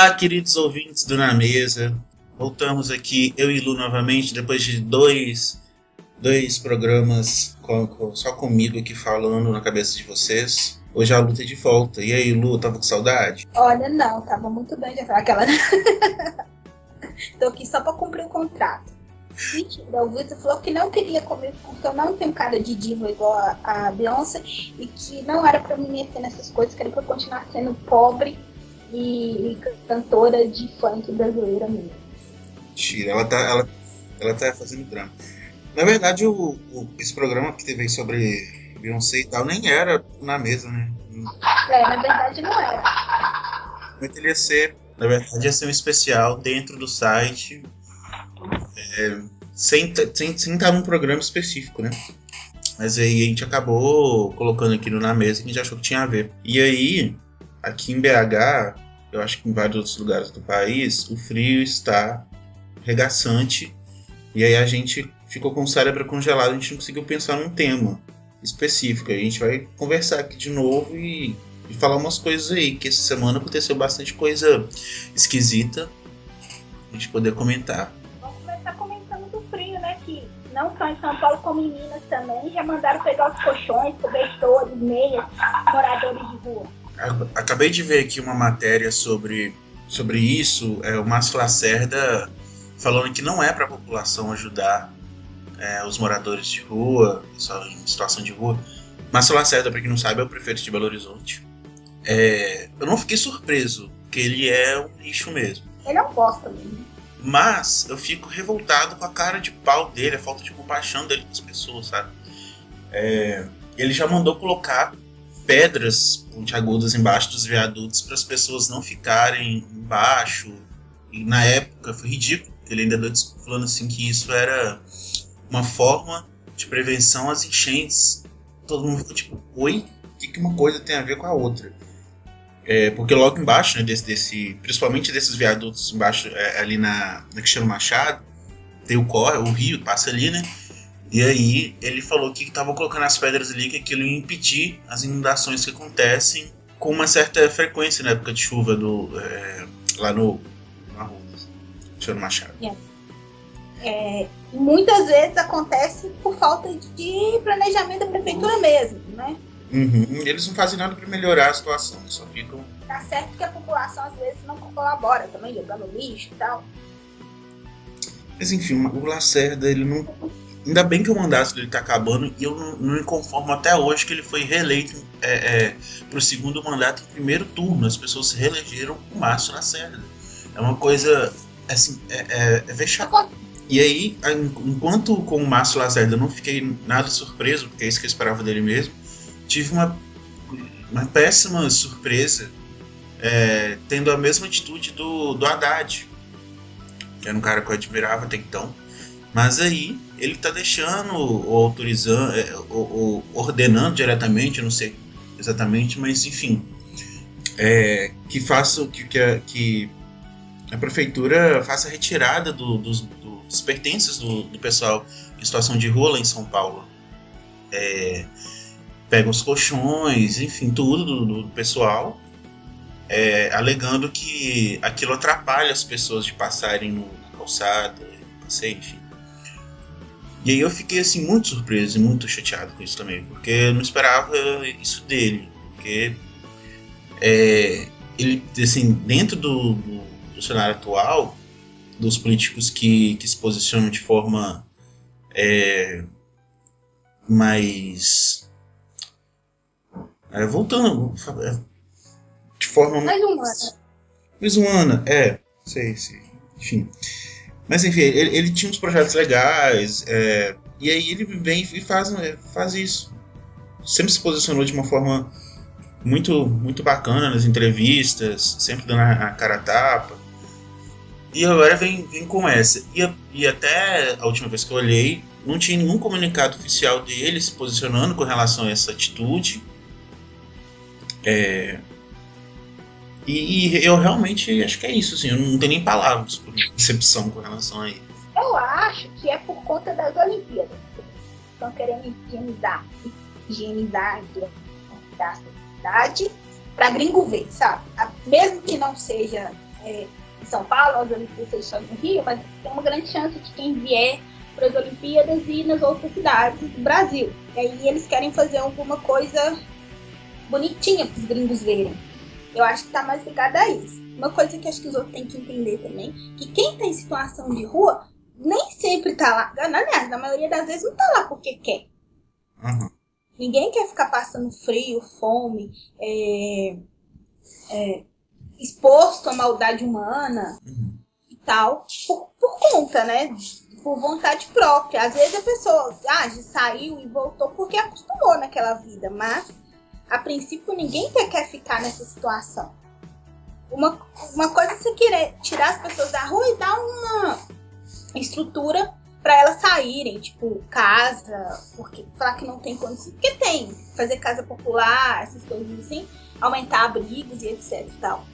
Olá, queridos ouvintes do Na Mesa. Voltamos aqui, eu e Lu novamente, depois de dois, dois programas com, com, só comigo aqui falando na cabeça de vocês. Hoje a luta é de volta. E aí, Lu, tava com saudade? Olha, não, tava muito bem já aquela. Tô aqui só pra cumprir o contrato. Mentira, o Vitor falou que não queria comer porque eu não tenho cara de diva igual a, a Beyoncé e que não era pra me meter nessas coisas, que era pra continuar sendo pobre e, e cantora de funk brasileira mesmo. Mentira, ela tá, ela, ela tá fazendo drama. Na verdade, o, o, esse programa que teve sobre Beyoncé e tal nem era na mesa, né? É, na verdade não era. Mas ele ia ser, na verdade, ia ser um especial dentro do site, é, sem, sem, sem estar num programa específico, né? Mas aí a gente acabou colocando aqui no Na Mesa que a gente achou que tinha a ver. E aí, aqui em BH, eu acho que em vários outros lugares do país, o frio está regaçante. E aí a gente ficou com o cérebro congelado, a gente não conseguiu pensar num tema específico. A gente vai conversar aqui de novo e, e falar umas coisas aí, que essa semana aconteceu bastante coisa esquisita. A gente poder comentar. Vamos começar comentando do frio, né? Não só em São Paulo, como em Minas também, já mandaram pegar os colchões, cobertores, meias, moradores de rua. Acabei de ver aqui uma matéria sobre, sobre isso. É, o Márcio Lacerda falando que não é para a população ajudar é, os moradores de rua, em situação de rua. Márcio Lacerda, para quem não sabe, é o prefeito de Belo Horizonte. É, eu não fiquei surpreso, porque ele é um lixo mesmo. Ele é um bosta mesmo. Mas eu fico revoltado com a cara de pau dele, a falta de compaixão dele com as pessoas, sabe? É, ele já mandou colocar pedras pontiagudas embaixo dos viadutos para as pessoas não ficarem embaixo. E na época foi ridículo, ele ainda andou falando assim que isso era uma forma de prevenção às enchentes. Todo mundo ficou tipo, oi? O que, que uma coisa tem a ver com a outra? É, porque logo embaixo, né, desse, desse, principalmente desses viadutos embaixo, é, ali na, na Cristiano Machado, tem o Corre, o rio passa ali, né? E aí ele falou que estavam colocando as pedras ali, que aquilo ia impedir as inundações que acontecem com uma certa frequência na época de chuva do, é, lá no, na rua, Machado. Yeah. É, muitas vezes acontece por falta de planejamento da prefeitura mesmo, né? Uhum. Eles não fazem nada para melhorar a situação, só ficam. Tá certo que a população às vezes não colabora também, jogando lixo e tal. Mas enfim, o Lacerda, ele não. Ainda bem que o mandato dele tá acabando e eu não, me conformo até hoje que ele foi reeleito é, é, pro segundo mandato em primeiro turno. As pessoas se reelegeram o Márcio Lacerda. É uma coisa. Assim, é, é, é e aí, enquanto com o Márcio Lacerda eu não fiquei nada surpreso, porque é isso que eu esperava dele mesmo, tive uma, uma péssima surpresa é, tendo a mesma atitude do, do Haddad, que era um cara que eu admirava até então. Mas aí ele tá deixando, ou autorizando, é, ou, ordenando diretamente, não sei exatamente, mas enfim, é, que faça que, que, que a prefeitura faça a retirada do, dos, os pertences do, do pessoal em situação de rua lá em São Paulo. É, pega os colchões, enfim, tudo do, do pessoal, é, alegando que aquilo atrapalha as pessoas de passarem no, na calçada, passeio, enfim. E aí eu fiquei assim muito surpreso e muito chateado com isso também, porque eu não esperava isso dele, porque é, ele assim dentro do, do, do cenário atual dos políticos que, que se posicionam de forma é, mais. É, voltando. É, de forma mais humana. Mais humana, é. Sei, sei. Enfim. Mas enfim, ele, ele tinha uns projetos legais. É, e aí ele vem e faz, faz isso. Sempre se posicionou de uma forma muito, muito bacana nas entrevistas, sempre dando a, a cara a tapa. E agora vem, vem com essa. E, e até a última vez que eu olhei, não tinha nenhum comunicado oficial dele se posicionando com relação a essa atitude. É, e, e, eu realmente acho que é isso, assim, eu não tenho nem palavras por percepção com relação a isso. Eu acho que é por conta das Olimpíadas. Estão querendo higienizar, higienizar a cidade para gringo ver, sabe? Mesmo que não seja é, em São Paulo, as Olimpíadas estão no Rio, mas tem uma grande chance de quem vier para as Olimpíadas e nas outras cidades do Brasil. E aí eles querem fazer alguma coisa bonitinha para os gringos verem. Eu acho que está mais ligado a isso. Uma coisa que acho que os outros têm que entender também, que quem está em situação de rua nem sempre está lá. Aliás, na maioria das vezes não está lá porque quer. Uhum. Ninguém quer ficar passando frio, fome, é, é, exposto à maldade humana uhum. e tal, por, por, conta, né? Por vontade própria. Às vezes a pessoa ah, saiu e voltou porque acostumou naquela vida, mas a princípio ninguém quer, ficar nessa situação. Uma, uma coisa é você querer tirar as pessoas da rua e dar uma estrutura para elas saírem, tipo, casa, porque falar que não tem condição, porque tem, fazer casa popular, essas coisas assim, aumentar abrigos e etc e tal.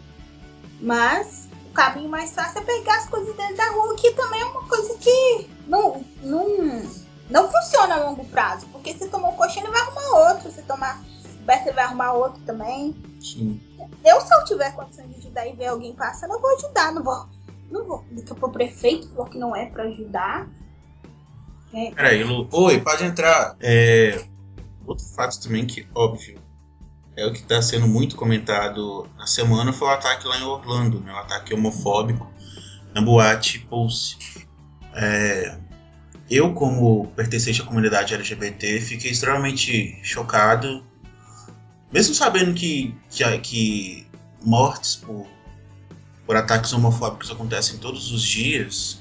Mas o caminho mais fácil é pegar as coisas dentro da rua, que também é uma coisa que não, não, não funciona a longo prazo, porque você tomou coxinha, vai arrumar outro, você tomar você vai arrumar outro também. Sim. Eu, se eu tiver condição de ajudar e ver alguém passando, eu vou ajudar. Não vou. Não vou. Daqui a pouco o prefeito falou que não é pra ajudar. É. Peraí, Lu. Oi, pode entrar. É... Outro fato também que, óbvio, é o que está sendo muito comentado na semana foi o ataque lá em Orlando, né? o ataque homofóbico na boate Pulse. É... Eu, como pertencente à comunidade LGBT, fiquei extremamente chocado mesmo sabendo que, que, que mortes por, por ataques homofóbicos acontecem todos os dias,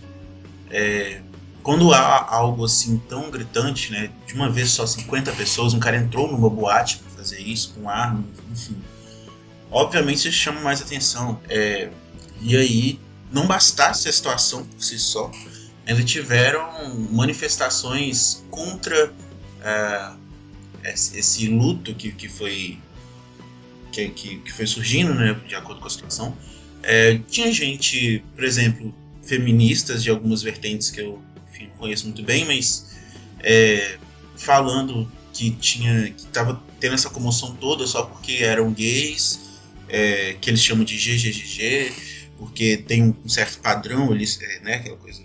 é, quando há algo assim tão gritante, né, de uma vez só 50 pessoas, um cara entrou numa boate para fazer isso com armas, enfim, obviamente isso chama mais atenção. É, e aí, não bastasse a situação por si só, ainda tiveram manifestações contra uh, esse luto que, que foi que, que, que foi surgindo, né, de acordo com a situação. É, tinha gente, por exemplo, feministas de algumas vertentes que eu enfim, conheço muito bem, mas é, falando que tinha que estava tendo essa comoção toda só porque eram gays, é, que eles chamam de GGGG, porque tem um, certo padrão, eles, é, né, aquela coisa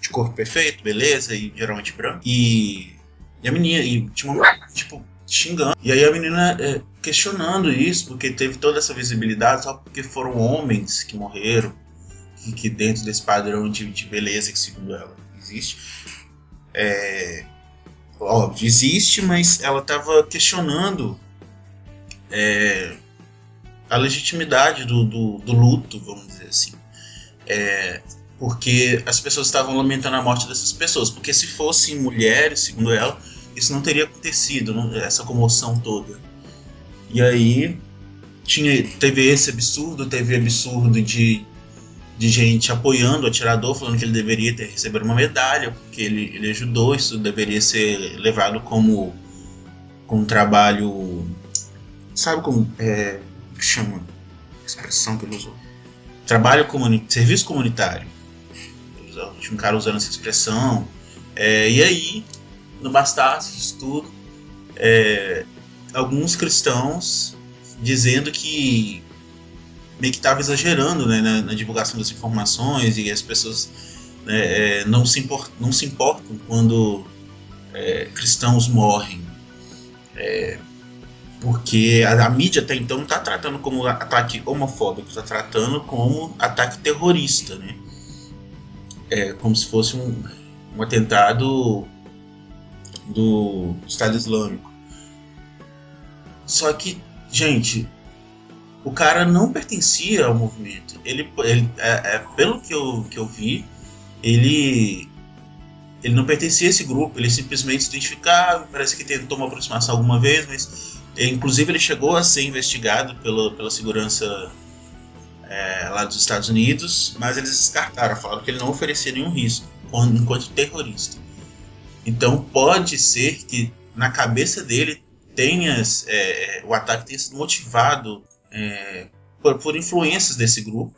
de corpo perfeito, beleza, e geralmente branco. E e a menina, e tinha uma, tipo, xingando. E aí a menina é, questionando isso, porque teve toda essa visibilidade só porque foram homens que morreram, que, que dentro desse padrão de, de, beleza que segundo ela existe. É, óbvio, existe, mas ela estava questionando é, a legitimidade do, do, do, luto, vamos dizer assim. É, porque as pessoas estavam lamentando a morte dessas pessoas. Porque se fossem mulheres, segundo ela, isso não teria acontecido, essa comoção toda. E aí tinha, teve esse absurdo, teve absurdo de, de gente apoiando o atirador, falando que ele deveria ter recebido uma medalha, porque ele, ele ajudou, isso deveria ser levado como, como trabalho. Sabe como é, chama? A expressão que ele usou? Trabalho comunitário, serviço comunitário. Tinha um cara usando essa expressão. É, e aí não bastasse isso tudo, é, alguns cristãos dizendo que meio que estava exagerando né, na, na, divulgação das informações e as pessoas né, é, não, se import, não se importam quando é, cristãos morrem. É, porque a, a, mídia até então não está tratando como ataque homofóbico, está tratando como ataque terrorista, né? É, como se fosse um, um atentado do Estado Islâmico. Só que, gente, o cara não pertencia ao movimento. Ele, ele é, é, pelo que eu, que eu vi, ele ele não pertencia a esse grupo. Ele simplesmente se identificava, parece que tentou uma aproximação alguma vez, mas inclusive ele chegou a ser investigado pela, pela segurança é, lá dos Estados Unidos, mas eles descartaram, falaram que ele não oferecia nenhum risco enquanto terrorista. Então pode ser que na cabeça dele tenha é, o ataque tenha sido motivado é, por, por, influências desse grupo,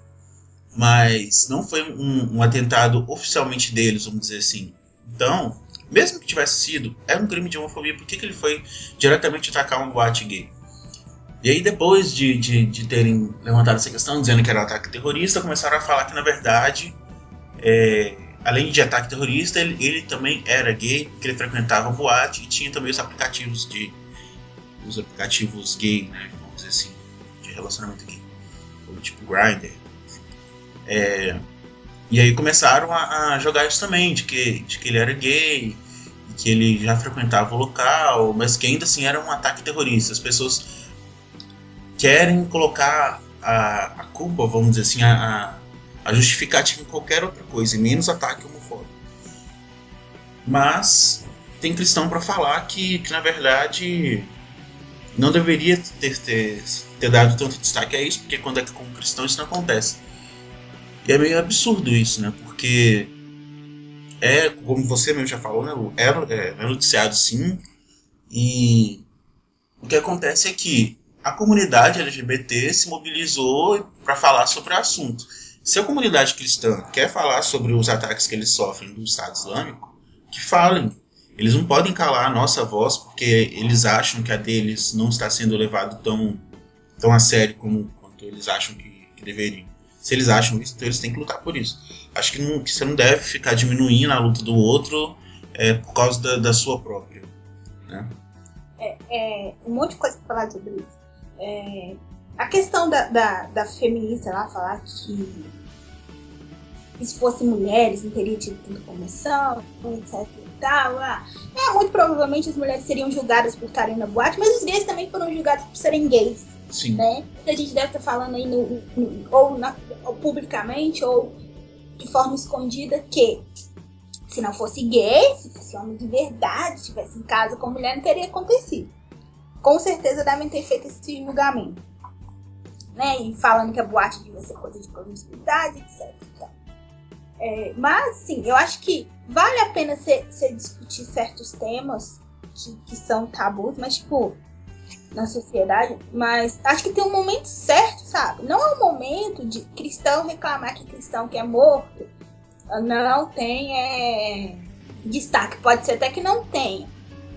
mas não foi um, um, atentado oficialmente deles, vamos dizer assim. Então, mesmo que tivesse sido, é um crime de homofobia. Por que, que ele foi diretamente atacar um boate gay? E aí, depois de, de, de, terem levantado essa questão, dizendo que era um ataque terrorista, começaram a falar que, na verdade, é, além de ataque terrorista, ele, ele, também era gay, que ele frequentava boate e tinha também os aplicativos de. os aplicativos gay, né? Vamos dizer assim, de relacionamento gay. Ou tipo Grindr. É, e aí começaram a, a, jogar isso também, de que, de que ele era gay, que ele já frequentava o local, mas que ainda assim era um ataque terrorista. As pessoas querem colocar a, a culpa, vamos dizer assim, a, a justificativa em qualquer outra coisa, e menos ataque homofóbico. Mas tem cristão para falar que, que, na verdade, não deveria ter, ter, ter dado tanto destaque a isso, porque quando é com cristão isso não acontece. E é meio absurdo isso, né? Porque é, como você mesmo já falou, né? É, é, é noticiado sim. E o que acontece é que a comunidade LGBT se mobilizou para falar sobre o assunto. Se a comunidade cristã quer falar sobre os ataques que eles sofrem do Estado Islâmico, que falem. Eles não podem calar a nossa voz porque eles acham que a deles não está sendo levado tão, tão a sério como quanto eles acham que, que deveriam. Se eles acham isso, então eles têm que lutar por isso. Acho que, não, que você não deve ficar diminuindo a luta do outro é, por causa da, da sua própria. Né? É, é, um monte de coisa para falar sobre isso. É, a questão da, da, da, feminista lá falar que, se fossem mulheres não teria tido tanta comoção, etc e tal. Ah, é, muito provavelmente as mulheres seriam julgadas por estarem na boate, mas os gays também foram julgados por serem gays. Sim. Né? A gente deve estar falando aí no, no, ou, na, ou publicamente ou de forma escondida que se não fosse gay, se fosse homem de verdade, estivesse em casa com mulher, não teria acontecido com certeza devem ter feito esse julgamento. Né? E falando que a boate devia ser coisa de promiscuidade, etc. É, mas, sim, eu acho que vale a pena você discutir certos temas que, que são tabus, mas, tipo, na sociedade. Mas acho que tem um momento certo, sabe? Não é o momento de cristão reclamar que cristão que é morto não tem é, destaque. Pode ser até que não tenha.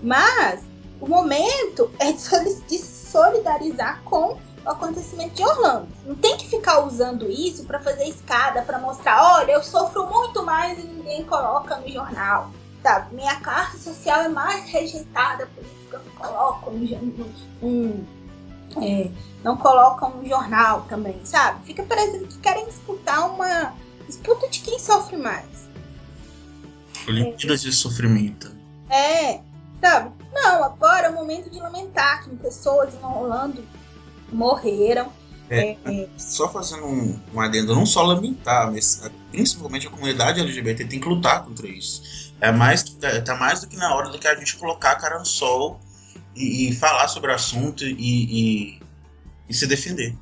Mas o momento é de solidarizar com o acontecimento de Orlando. Não tem que ficar usando isso para fazer escada, para mostrar, olha, eu sofro muito mais e ninguém coloca no jornal. Tá? Minha classe social é mais rejeitada, por isso que eu não coloco um é, não colocam um jornal também, sabe? Fica parecendo que querem disputar uma disputa de quem sofre mais. Olimpíadas é. de sofrimento. É, sabe? Não, agora é o momento de lamentar que pessoas em Orlando morreram. É, é, só fazendo um, um adendo, não só lamentar, mas é, principalmente a comunidade LGBT tem que lutar contra isso. É mais, é, tá mais do que na hora do que a gente colocar a cara no sol e, e falar sobre o assunto e, e, e, se defender.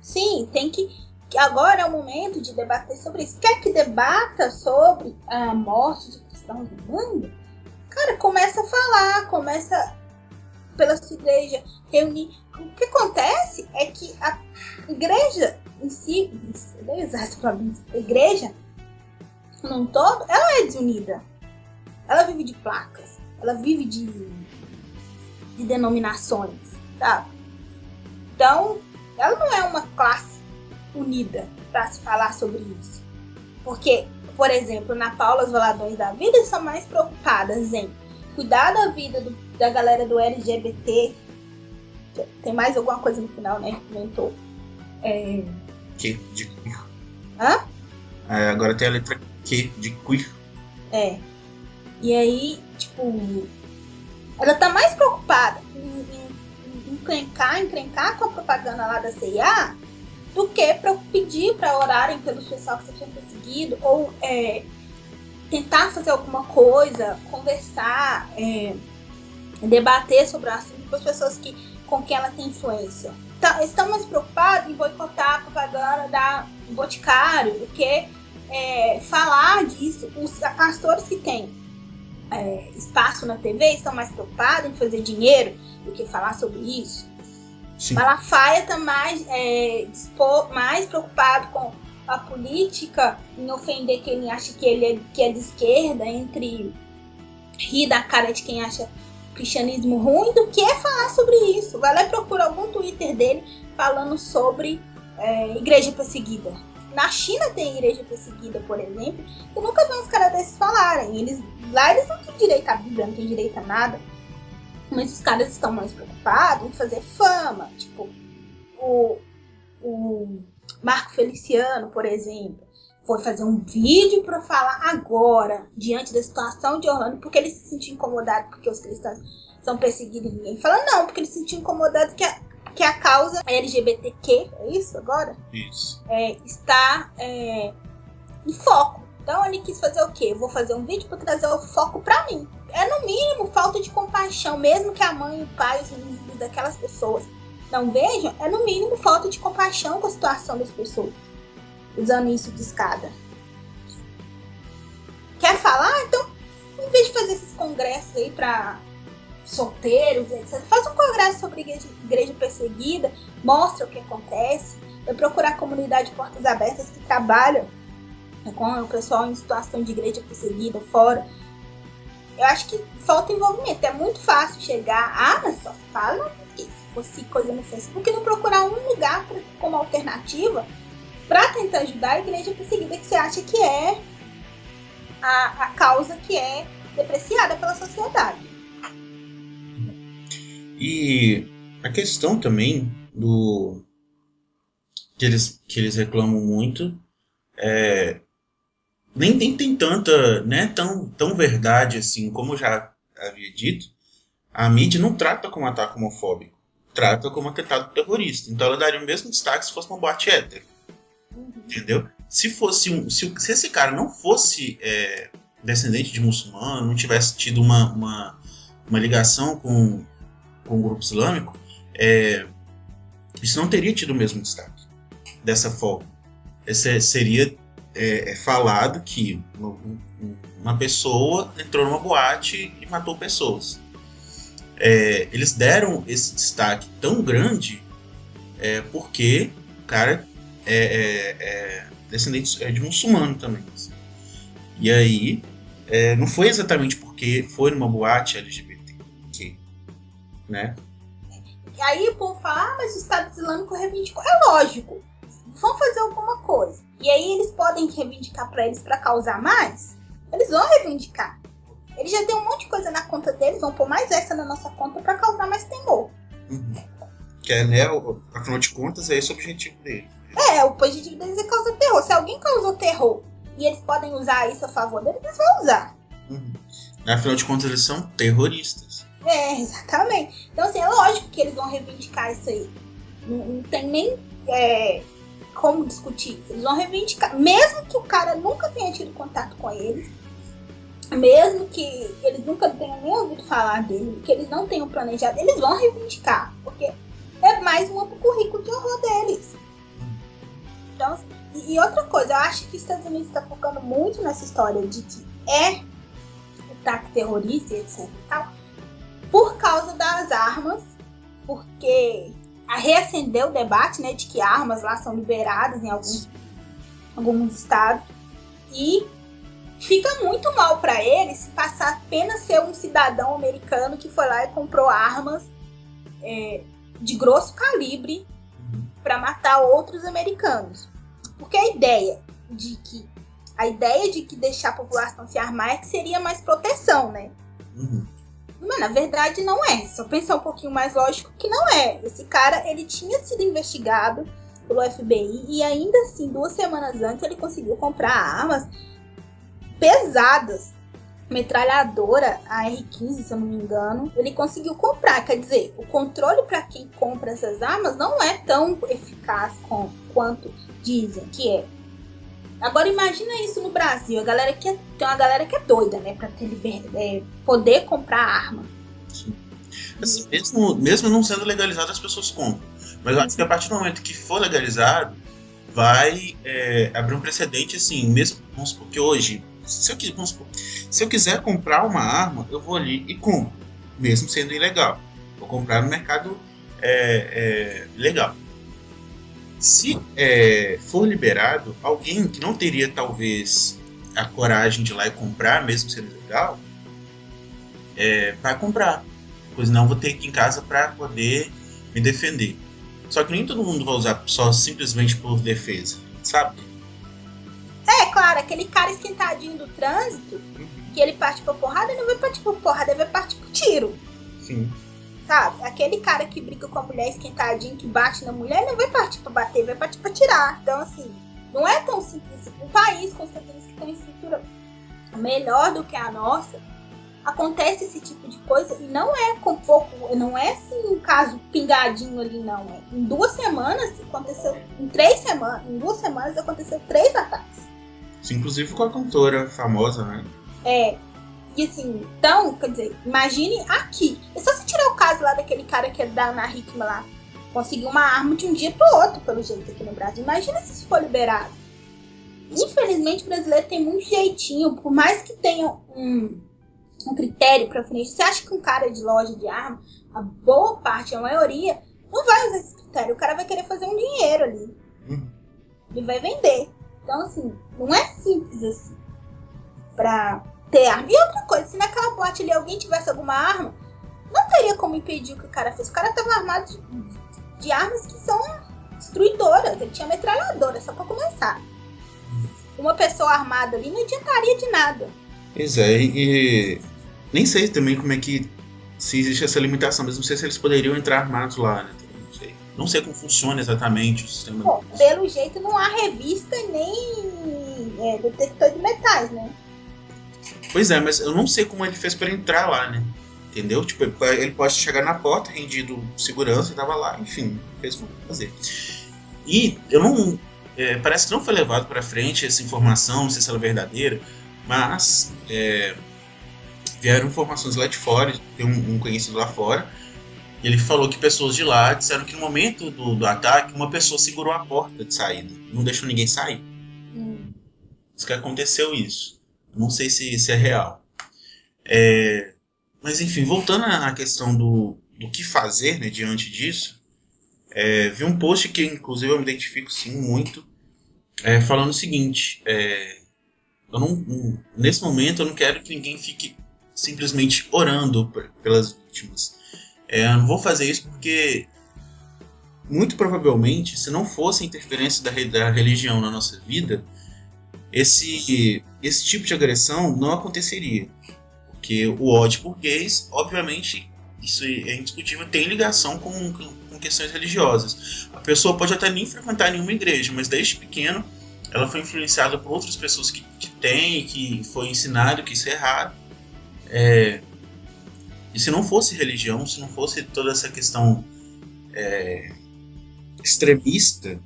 Sim, tem que. Agora é o momento de debater sobre isso. Quer que debata sobre a morte de cristãos no mundo? Cara, começa a falar, começa pela sua igreja reunir. O que acontece é que a igreja em si, a igreja num todo, ela é desunida. Ela vive de placas, ela vive de, de denominações, sabe? Então, ela não é uma classe unida para se falar sobre isso. Porque por exemplo, na Paula, os Valadões da Vida são mais preocupadas em cuidar da vida do, da galera do LGBT. Tem mais alguma coisa no final, né? Comentou. É... Que? De. Hã? É, agora tem a letra Q de queer. É. E aí, tipo. Ela tá mais preocupada em, em, em encrencar, encrencar com a propaganda lá da CIA do que para pedir para orarem pelo pessoal que está sendo perseguido ou é, tentar fazer alguma coisa, conversar, é, debater sobre o assunto com as pessoas que, com quem ela tem influência. Tá, estão mais preocupados em boicotar a propaganda da Boticário do que é, falar disso. Os pastores que têm é, espaço na TV estão mais preocupados em fazer dinheiro do que falar sobre isso. Sim. Malafaia está mais, é, mais preocupado com a política, em ofender quem acha que ele é, que é de esquerda, entre rir da cara de quem acha cristianismo ruim do que falar sobre isso. Vai lá e procura algum Twitter dele falando sobre é, igreja perseguida. Na China tem igreja perseguida, por exemplo. Eu nunca vi uns caras desses falarem. Eles, lá eles não têm direito à Bíblia, não têm direito a nada. Mas os caras estão mais preocupados em fazer fama. Tipo, o, o Marco Feliciano, por exemplo, foi fazer um vídeo para falar agora, diante da situação de Orlando, porque ele se sentiu incomodado porque os cristãos são perseguidos e ninguém fala não, porque ele se sentiu incomodado que a, que a causa LGBTQ, é isso agora? Isso. É, está é, em foco. Então ele quis fazer o quê? Eu vou fazer um vídeo para trazer o foco para mim. É no mínimo falta de compaixão, mesmo que a mãe, o pai, os inimigos daquelas pessoas não vejam, é no mínimo falta de compaixão com a situação das pessoas. Usando isso de escada. Quer falar? Então, em vez de fazer esses congressos aí para solteiros, etc. Faz um congresso sobre igreja, igreja perseguida, mostra o que acontece, vai procurar a comunidade Portas Abertas que trabalha com o pessoal em situação de igreja perseguida fora. Eu acho que falta envolvimento. É muito fácil chegar, ah, mas só fala se fosse coisa no Facebook, não procurar um lugar pra, como alternativa para tentar ajudar a igreja perseguida que você acha que é a, a causa que é depreciada pela sociedade. E a questão também do que eles, que eles reclamam muito é nem, nem tem tanta, né, tão, tão verdade assim, como eu já havia dito, a mídia não trata como ataque homofóbico, trata como atentado terrorista. Então ela daria o mesmo destaque se fosse uma boate hétero. Entendeu? Se fosse um. Se, se esse cara não fosse é, descendente de muçulmano, não tivesse tido uma, uma, uma ligação com, com o grupo islâmico, é, isso não teria tido o mesmo destaque dessa forma. Esse seria é, é falado que uma pessoa entrou numa boate e matou pessoas. É, eles deram esse destaque tão grande é, porque o cara é, é, é descendente de muçulmano também. Assim. E aí, não foi exatamente porque foi numa boate LGBT né? E aí o povo fala, ah, mas o Estado Islâmico reivindicou. É lógico, vão fazer alguma coisa. E aí eles podem reivindicar para eles para causar mais? Eles vão reivindicar. Eles já têm um monte de coisa na conta deles, vão pôr mais essa na nossa conta para causar mais temor. Uhum. Que é, né, afinal de contas, é esse o objetivo deles. É, o objetivo deles é causar terror. Se alguém causou terror e eles podem usar isso a favor deles, eles vão usar. Uhum. Afinal de contas, eles são terroristas. É, exatamente. Então, assim, é lógico que eles vão reivindicar isso aí. Não, não tem nem é, como discutir. Eles vão reivindicar. Mesmo que o cara nunca tenha tido contato com eles, mesmo que eles nunca tenham nem ouvido falar dele, que eles não tenham planejado, eles vão reivindicar. Porque é mais um outro currículo de horror deles. Então, e, e outra coisa, eu acho que os Estados Unidos está focando muito nessa história de que é ataque terrorista e etc e tal por causa das armas, porque a reacendeu o debate né, de que armas lá são liberadas em alguns, alguns estados e fica muito mal para ele se passar apenas ser um cidadão americano que foi lá e comprou armas é, de grosso calibre para matar outros americanos. Porque a ideia de que a ideia de que deixar a população se armar é que seria mais proteção, né? Uhum. Mas na verdade não é. Só pensar um pouquinho mais lógico que não é. Esse cara, ele tinha sido investigado pelo FBI e ainda assim, duas semanas antes, ele conseguiu comprar armas pesadas. Metralhadora, a R15, se eu não me engano, ele conseguiu comprar. Quer dizer, o controle para quem compra essas armas não é tão eficaz com, quanto dizem que é. Agora imagina isso no Brasil. A galera que é, tem uma galera que é doida, né? Pra ter liber, é, poder comprar arma. Sim. Assim, mesmo, mesmo não sendo legalizado, as pessoas compram. Mas eu acho que a partir do momento que for legalizado, vai é, abrir um precedente assim, mesmo, vamos supor que hoje, se eu, supor, se eu quiser comprar uma arma, eu vou ali e compro, mesmo sendo ilegal. Vou comprar no mercado é, é, legal se é, for liberado, alguém que não teria talvez a coragem de ir lá e comprar, mesmo sendo legal, é, vai comprar. pois não vou ter aqui em casa para poder me defender. Só que nem todo mundo vai usar só simplesmente por defesa, sabe? É, claro, aquele cara esquentadinho do trânsito, uhum. que ele parte pra porrada, ele não vai partir pra porrada, ele vai partir pro tiro. Sim. Sabe? Aquele cara que briga com a mulher esquentadinho, que bate na mulher, não vai partir pra bater, vai partir pra tirar. Então, assim, não é tão simples. Um país com certeza que tem estrutura melhor do que a nossa, acontece esse tipo de coisa e não é com pouco, não é assim um caso pingadinho ali, não. É. Em duas semanas aconteceu, em três semanas, em duas semanas aconteceu três ataques. Inclusive com a cantora famosa, né? É. E assim, então, quer dizer, imagine aqui. É só se tirar o caso lá daquele cara que é da Ana Hickman lá. Conseguiu uma arma de um dia pro outro, pelo jeito, aqui no Brasil. Imagina se isso for liberado. Infelizmente, o brasileiro tem muito jeitinho, por mais que tenha um, um critério para frente. Você acha que um cara de loja de arma, a boa parte, a maioria, não vai usar esse critério. O cara vai querer fazer um dinheiro ali. Uhum. Ele vai vender. Então, assim, não é simples assim. Pra ter arma. E outra coisa, se naquela boate ali alguém tivesse alguma arma, não teria como impedir o que o cara fez. O cara tava armado de, de armas que são destruidoras. Ele tinha metralhadora, só pra começar. Uma pessoa armada ali não adiantaria de nada. Pois é, e nem sei também como é que. Se existe essa limitação, mas não sei se eles poderiam entrar armados lá, né? Não sei. Não sei como funciona exatamente o sistema. Bom, pelo jeito não há revista nem é, detector de metais, né? Pois é, mas eu não sei como ele fez para entrar lá, né? Entendeu? Tipo, ele pode chegar na porta, rendido segurança, tava lá, enfim, fez o que fazer. E eu não. É, parece que não foi levado para frente essa informação, não sei se ela é verdadeira, mas é, vieram informações lá de fora, tem um, um, conhecido lá fora, e ele falou que pessoas de lá disseram que no momento do, do ataque, uma pessoa segurou a porta de saída, não deixou ninguém sair. Hum. Diz que aconteceu isso. Não sei se, é real. É, mas enfim, voltando à questão do, do que fazer né, diante disso, é, vi um post que inclusive eu me identifico sim muito, é, falando o seguinte: é, eu não, nesse momento eu não quero que ninguém fique simplesmente orando pelas vítimas. É, eu não vou fazer isso porque muito provavelmente, se não fosse a interferência da, da religião na nossa vida, esse, esse tipo de agressão não aconteceria. Porque o ódio por gays, obviamente, isso é indiscutível, tem ligação com, com, questões religiosas. A pessoa pode até nem frequentar nenhuma igreja, mas desde pequeno ela foi influenciada por outras pessoas que, que têm, que foi ensinado que isso é errado. É, e se não fosse religião, se não fosse toda essa questão é, extremista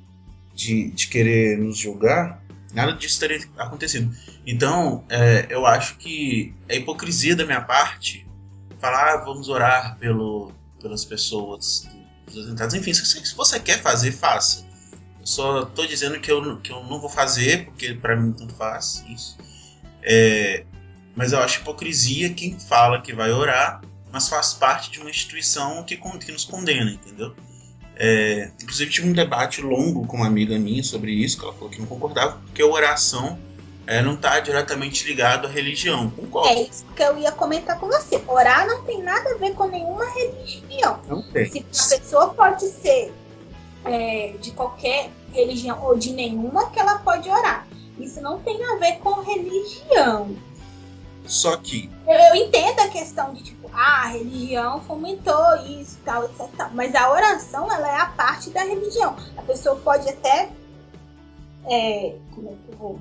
de, de querer nos julgar, nada disso teria acontecido. Então, é, eu acho que é hipocrisia da minha parte falar, ah, vamos orar pelo, pelas pessoas dos atentados. Enfim, se você quer fazer, faça. Eu só estou dizendo que eu, que eu não vou fazer, porque para mim tanto faz isso. É, mas eu acho hipocrisia quem fala que vai orar, mas faz parte de uma instituição que, que nos condena, entendeu? É, inclusive tive um debate longo com uma amiga minha sobre isso, que ela falou que não concordava, porque a oração é, não está diretamente ligado à religião. Concordo. É isso que eu ia comentar com você. Orar não tem nada a ver com nenhuma religião. Não tem. Se a pessoa pode ser é, de qualquer religião ou de nenhuma, que ela pode orar. Isso não tem a ver com religião. Só que. Eu, eu entendo a questão de, tipo, ah, a religião fomentou isso, tal, etc. Tal, mas a oração, ela é a parte da religião. A pessoa pode até. É, como é que eu vou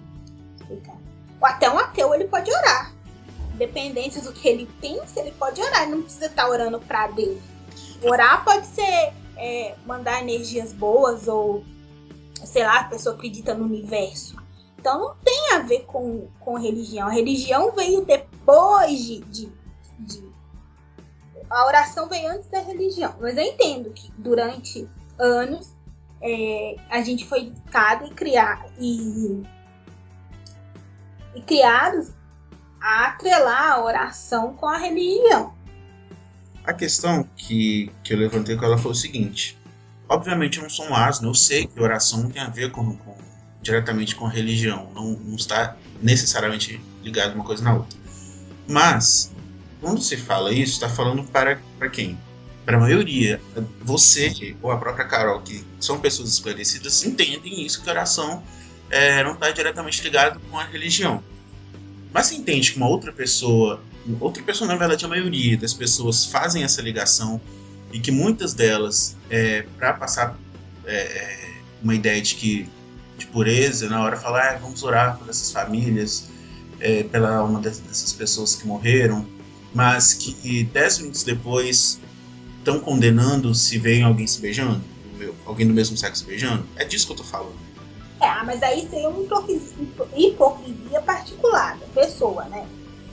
explicar? Ou até um ateu, ele pode orar. Independente do que ele pensa, ele pode orar. Ele não precisa estar orando para Deus. Orar pode ser é, mandar energias boas ou, sei lá, a pessoa acredita no universo. Então não tem a ver com, com religião. A religião veio depois de, de, de, A oração veio antes da religião. Mas eu entendo que durante anos é, a gente foi educado e criar e, e criados a atrelar a oração com a religião. A questão que, que eu levantei com ela foi o seguinte: obviamente eu não sou um asno, eu sei que oração não tem a ver com, com diretamente com a religião, não, não está necessariamente ligado uma coisa na outra. Mas quando se fala isso, está falando para, para quem? Para a maioria. Você ou a própria Carol, que são pessoas esclarecidas, entendem isso, que a oração é, não está diretamente ligada com a religião. Mas você entende que uma outra pessoa, outra pessoa, na verdade, a maioria das pessoas fazem essa ligação e que muitas delas, é, para passar é, é, uma ideia de que de pureza, na hora falar, ah, vamos orar por essas famílias, é, pela alma dessas pessoas que morreram, mas que dez minutos depois estão condenando se vem alguém se beijando, alguém do mesmo sexo beijando. É disso que eu tô falando. É, mas aí seria uma hipocrisia particular da pessoa, né?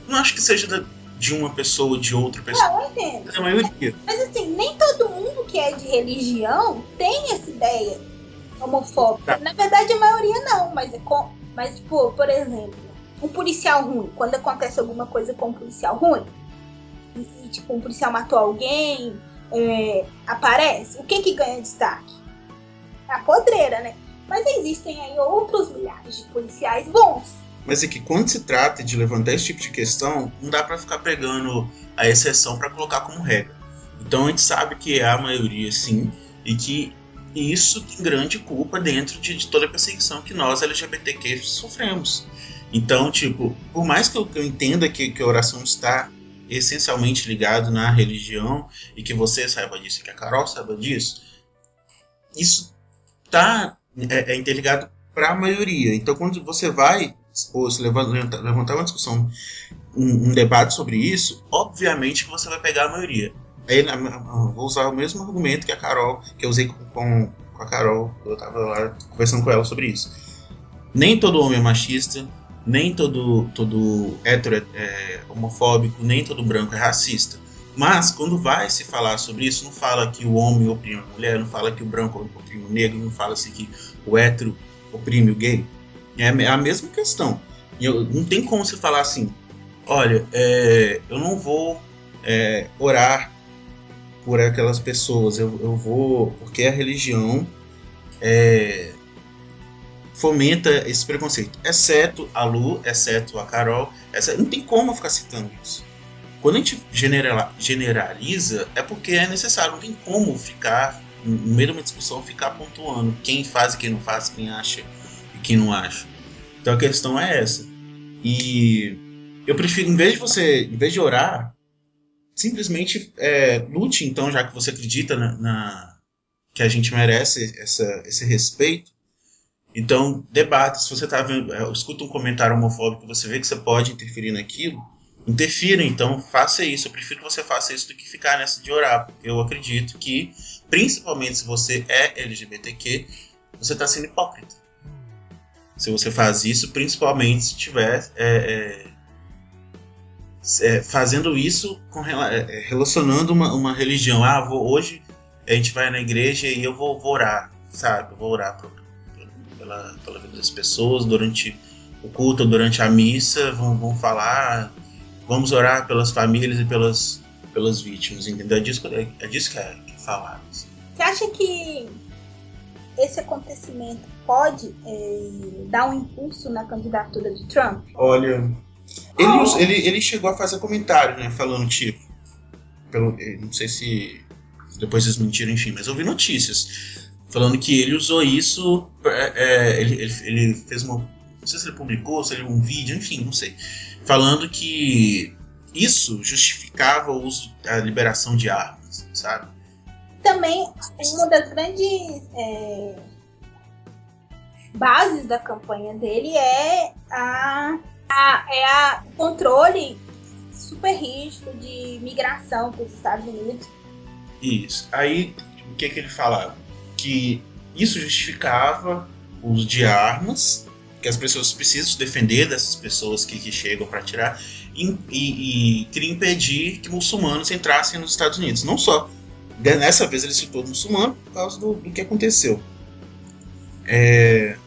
Não acho que seja de uma pessoa, de outra pessoa. Não, eu entendo. É a maioria. Mas assim, nem todo mundo que é de religião tem essa ideia homofóbica. Tá. Na verdade, a maioria não, mas, é com, mas tipo, por exemplo, um policial ruim, quando acontece alguma coisa com um policial ruim, e, tipo, um policial matou alguém, é, aparece, o que que ganha destaque? A podreira, né? Mas existem aí outros milhares de policiais bons. Mas é que quando se trata de levantar esse tipo de questão, não dá para ficar pegando a exceção para colocar como regra. Então a gente sabe que é a maioria sim, e que isso tem grande culpa dentro de, de toda a perseguição que nós LGBTQ sofremos. Então, tipo, por mais que eu, que eu entenda que, que a oração está essencialmente ligado na religião e que você saiba disso, que a Carol saiba disso, isso tá é, é interligado para a maioria. Então, quando você vai ou se levantar, levantar uma discussão, um, um, debate sobre isso, obviamente que você vai pegar a maioria. Aí, vou usar o mesmo argumento que a Carol, que eu usei com, com, a Carol, eu estava lá conversando com ela sobre isso. Nem todo homem é machista, nem todo, todo hétero é, é homofóbico, nem todo branco é racista. Mas quando vai se falar sobre isso, não fala que o homem oprime a mulher, não fala que o branco oprime o negro, não fala assim que o hétero oprime o gay. É, é a mesma questão. Eu, não tem como se falar assim, olha, é, eu não vou é, orar por aquelas pessoas, eu, eu vou porque a religião é, fomenta esse preconceito, exceto a Lu, exceto a Carol, exceto, não tem como ficar citando isso. Quando a gente generaliza, é porque é necessário, não tem como ficar, no meio de uma discussão, ficar pontuando quem faz e quem não faz, quem acha e quem não acha. Então a questão é essa. E eu prefiro, em vez de você, em vez de orar, simplesmente é, lute, então, já que você acredita na, na que a gente merece essa, esse respeito, então, debate. Se você tá vendo, é, escuta um comentário homofóbico, você vê que você pode interferir naquilo, interfira. Então, faça isso. Eu prefiro que você faça isso do que ficar nessa de orar. Porque eu acredito que, principalmente se você é LGBTQ, você está sendo hipócrita. Se você faz isso, principalmente se estiver é, é, é, fazendo isso com, é, relacionando uma, uma religião. Ah, vou, hoje a gente vai na igreja e eu vou, vou orar, sabe? Eu vou orar pro, pela, pela vida das pessoas durante o culto, durante a missa, vão, vão falar, vamos orar pelas famílias e pelas, pelas vítimas, entendeu? É disso, é, é disso que é, que é falado. Assim. Você acha que esse acontecimento pode é, dar um impulso na candidatura de Trump? Olha, ele, oh. ele, ele chegou a fazer comentário, né, falando tipo, pelo, não sei se depois eles mentiram, enfim, mas eu vi notícias falando que ele usou isso, é, é, ele, ele, ele, fez uma, não sei se ele publicou, se ele um vídeo, enfim, não sei, falando que isso justificava o uso, a liberação de armas, sabe? Também uma das grandes é, bases da campanha dele é a, a é a controle super rígido de migração para os Estados Unidos. Isso. Aí o que que ele falava? que isso justificava o uso de armas, que as pessoas precisam se defender dessas pessoas que, que chegam para atirar, e, e, e, queria impedir que muçulmanos entrassem nos Estados Unidos. Não só. Dessa vez ele citou muçulmano por causa do, do que aconteceu. É,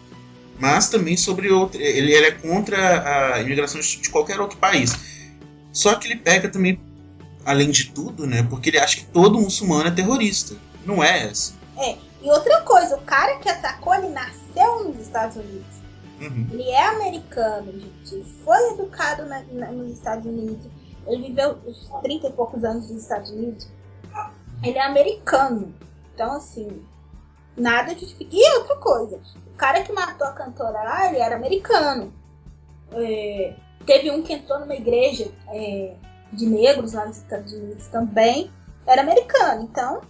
mas também sobre outro. Ele, ele, é contra a imigração de qualquer outro país. Só que ele pega também, além de tudo, né? Porque ele acha que todo muçulmano é terrorista. Não é assim. É, e outra coisa, o cara que atacou, ele nasceu nos Estados Unidos. Uhum. Ele é americano, gente. Foi educado na, na, nos Estados Unidos. ele viveu os 30 e poucos anos nos Estados Unidos. Ele é americano. Então, assim, nada justifica. E outra coisa, cara que matou a cantora lá, ele era americano. É, teve um que entrou numa igreja é, de negros lá nos Estados Unidos também, era americano. Então.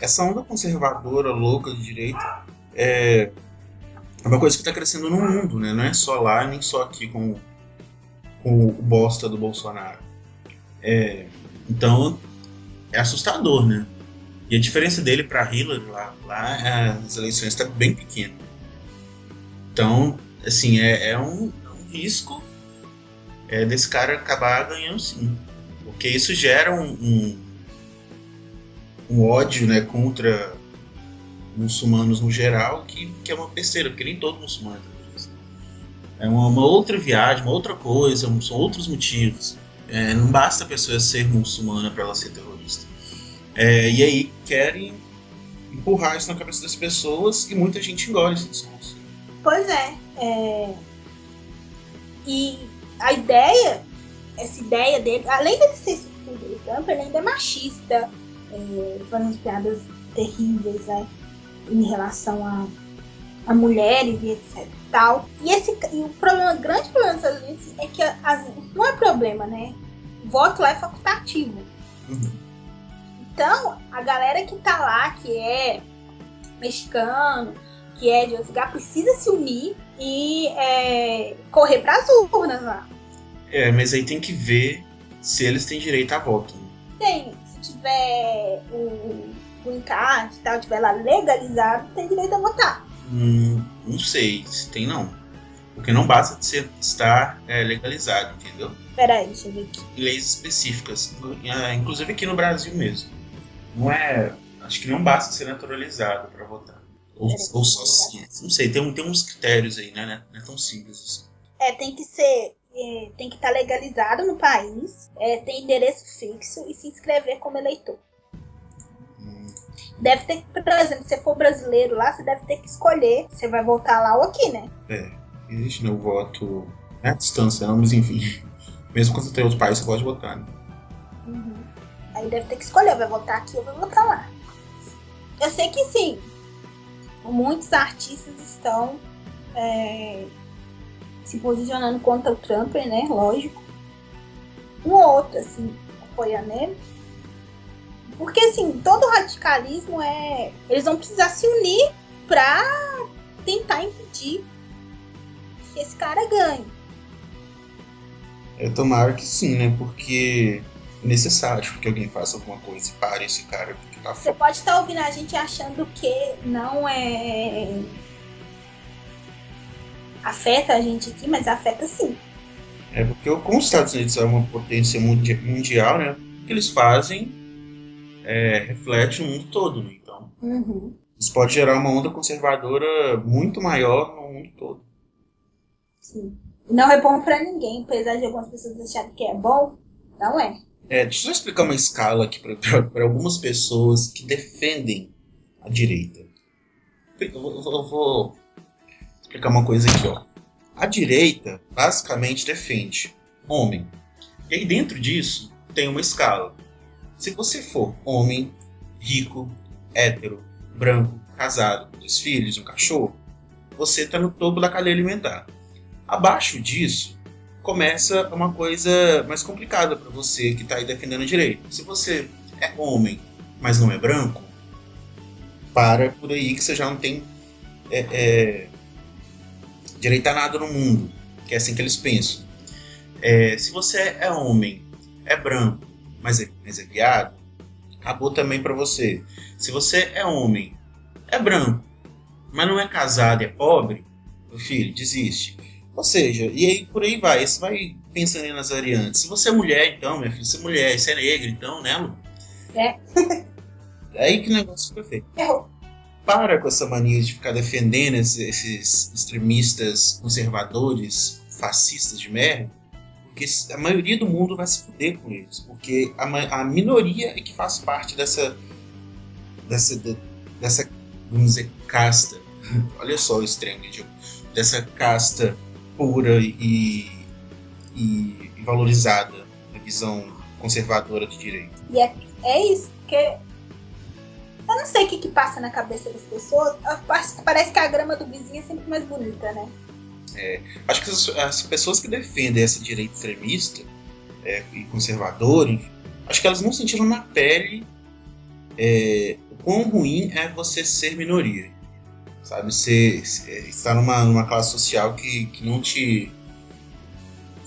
Essa onda conservadora, louca de direita, é, é uma coisa que está crescendo no mundo, né? Não é só lá, nem só aqui com, com o bosta do Bolsonaro. É, então, é assustador, né? E a diferença dele para Hillary lá, lá as eleições está bem pequena. Então, assim, é, é, um, é um, risco é, desse cara acabar ganhando sim. Porque isso gera um, um, um ódio né, contra muçulmanos no geral, que, que é uma besteira, porque nem todo muçulmano é. É uma, uma outra viagem, uma outra coisa, são outros motivos. É, não basta a pessoa ser muçulmana para ela ser terrorista. É, e aí querem empurrar isso na cabeça das pessoas e muita gente engole esse discurso. Pois é. é... E a ideia, essa ideia dele, além de ser isso tudo, o Trump ele ainda é machista, é, fazendo piadas terríveis, né? em relação a, a mulheres e etc. Tal. E, esse, e o problema, o grande problema dos Estados Unidos é que as, não é problema, né? O voto lá é facultativo. Uhum. Então, a galera que tá lá, que é mexicano, que é de outro lugar, precisa se unir e é, correr para as urnas lá. É, mas aí tem que ver se eles têm direito a voto. Né? Tem. Se tiver o green card e tal, tiver lá legalizado, tem direito a votar. Hum, não sei se tem não. Porque não basta de ser, estar é, legalizado, entendeu? Peraí, deixa eu ver aqui. Leis específicas, é, inclusive aqui no Brasil mesmo. Não é. Acho que não basta ser naturalizado para votar. Ou, ou só sim. Não sei, tem, tem uns critérios aí, né? Não é tão simples assim. É, tem que ser. É, tem que estar legalizado no país, é, ter endereço fixo e se inscrever como eleitor. Deve ter, por exemplo, se você for brasileiro lá, você deve ter que escolher se você vai votar lá ou aqui, né? É, existe no voto à distância, mas enfim. Mesmo quando você tem outro país, você pode votar, né? Uhum. Aí deve ter que escolher, vai votar aqui ou vai votar lá. Eu sei que sim, muitos artistas estão é, se posicionando contra o Trump, né? Lógico. Um ou outro, assim, apoiando ele. Porque, assim, todo radicalismo é. Eles vão precisar se unir pra tentar impedir que esse cara ganhe. É, tomara que sim, né? Porque necessário que alguém faça alguma coisa e pare esse cara porque tá Você pode estar ouvindo a gente achando que não é. afeta a gente aqui, mas afeta sim. É porque como os Estados Unidos é uma potência mundial, né? O que eles fazem é, reflete no mundo todo, né? Então, uhum. isso pode gerar uma onda conservadora muito maior no mundo todo. Sim. Não é bom para ninguém, apesar de algumas pessoas acharem que é bom, não é. É, deixa eu explicar uma escala aqui para algumas pessoas que defendem a direita. Eu vou, eu vou explicar uma coisa aqui, ó. A direita basicamente defende homem. E aí dentro disso tem uma escala. Se você for homem, rico, hétero, branco, casado, com dois filhos, um cachorro, você está no topo da cadeia alimentar. Abaixo disso, começa uma coisa mais complicada para você que está aí defendendo direito. Se você é homem, mas não é branco, para por aí que você já não tem é, é, direito a nada no mundo, que é assim que eles pensam. É, se você é homem, é branco, mas é, mas é viado, acabou também para você. Se você é homem, é branco, mas não é casado e é pobre, meu filho, desiste. Ou seja, e aí por aí vai, você vai pensando em nas variantes. Se você é mulher, então, minha filha, se é mulher, se é negra, então, né, Lu? É. é aí que o negócio fica feio. Para com essa mania de ficar defendendo esses extremistas conservadores, fascistas de merda porque a maioria do mundo vai se fuder com eles. Porque a, a minoria é que faz parte dessa. dessa. dessa. vamos dizer, casta. Olha só o extremo, dessa casta pura e, e, e valorizada a visão conservadora do direito. E é, é isso, porque eu não sei o que, que passa na cabeça das pessoas. Parece que a grama do vizinho é sempre mais bonita, né? É, acho que as, as, pessoas que defendem essa direita extremista é, e conservadora, acho que elas não sentiram na pele é, o quão ruim é você ser minoria. Sabe? Você, estar numa, numa classe social que, que não te.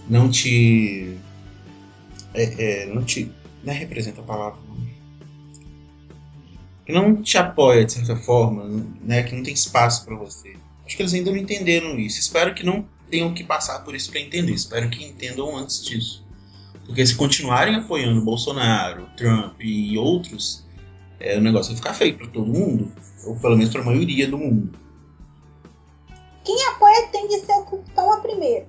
Não te. É, é, não te. Não é representa a palavra. Que não te apoia de certa forma, né? Que não tem espaço para você. Acho que eles ainda não entenderam isso. Espero que não tenham que passar por isso para entender. Espero que entendam antes disso. Porque se continuarem apoiando Bolsonaro, Trump e outros, é, o negócio vai ficar feio para todo mundo, ou pelo menos para a maioria do mundo. Quem apoia tem de ser o que toma primeiro.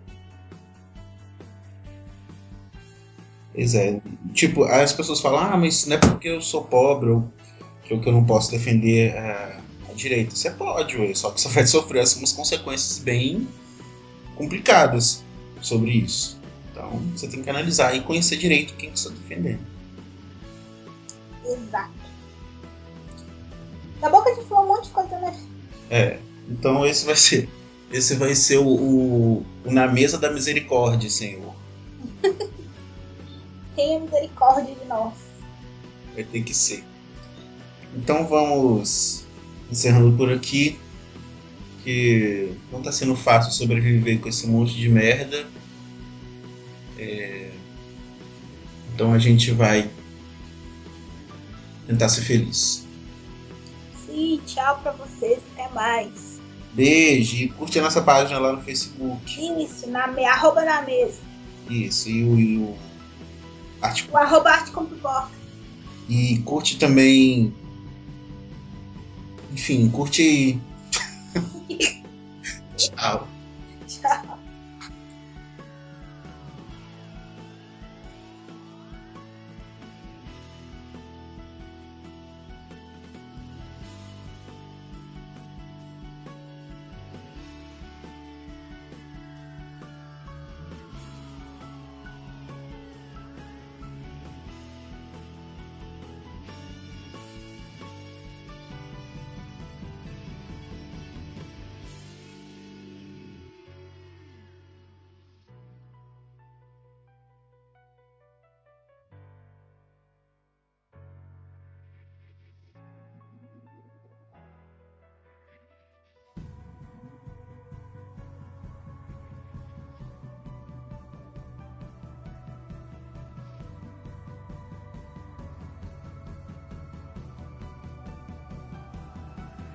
Pois é. Tipo, as pessoas falam, ah, mas não é porque eu sou pobre ou que eu não posso defender a, a direita. Você pode, ué, só que você vai sofrer algumas consequências bem complicadas sobre isso. Então, você tem que analisar e conhecer direito quem você está defendendo. Exato. É. Então esse vai ser. Esse vai ser o, o, o na mesa da misericórdia, Senhor. Tenha misericórdia de nós. Vai ter que ser. Então vamos encerrando por aqui. Que não está sendo fácil sobreviver com esse monte de merda. É... Então a gente vai tentar ser feliz. Sim, tchau pra vocês, mais. Beijo e curte a nossa página lá no Facebook. Isso, na me... arroba na mesa. Isso, e o, e o Arte... O arroba arte E curte também. Enfim, curte.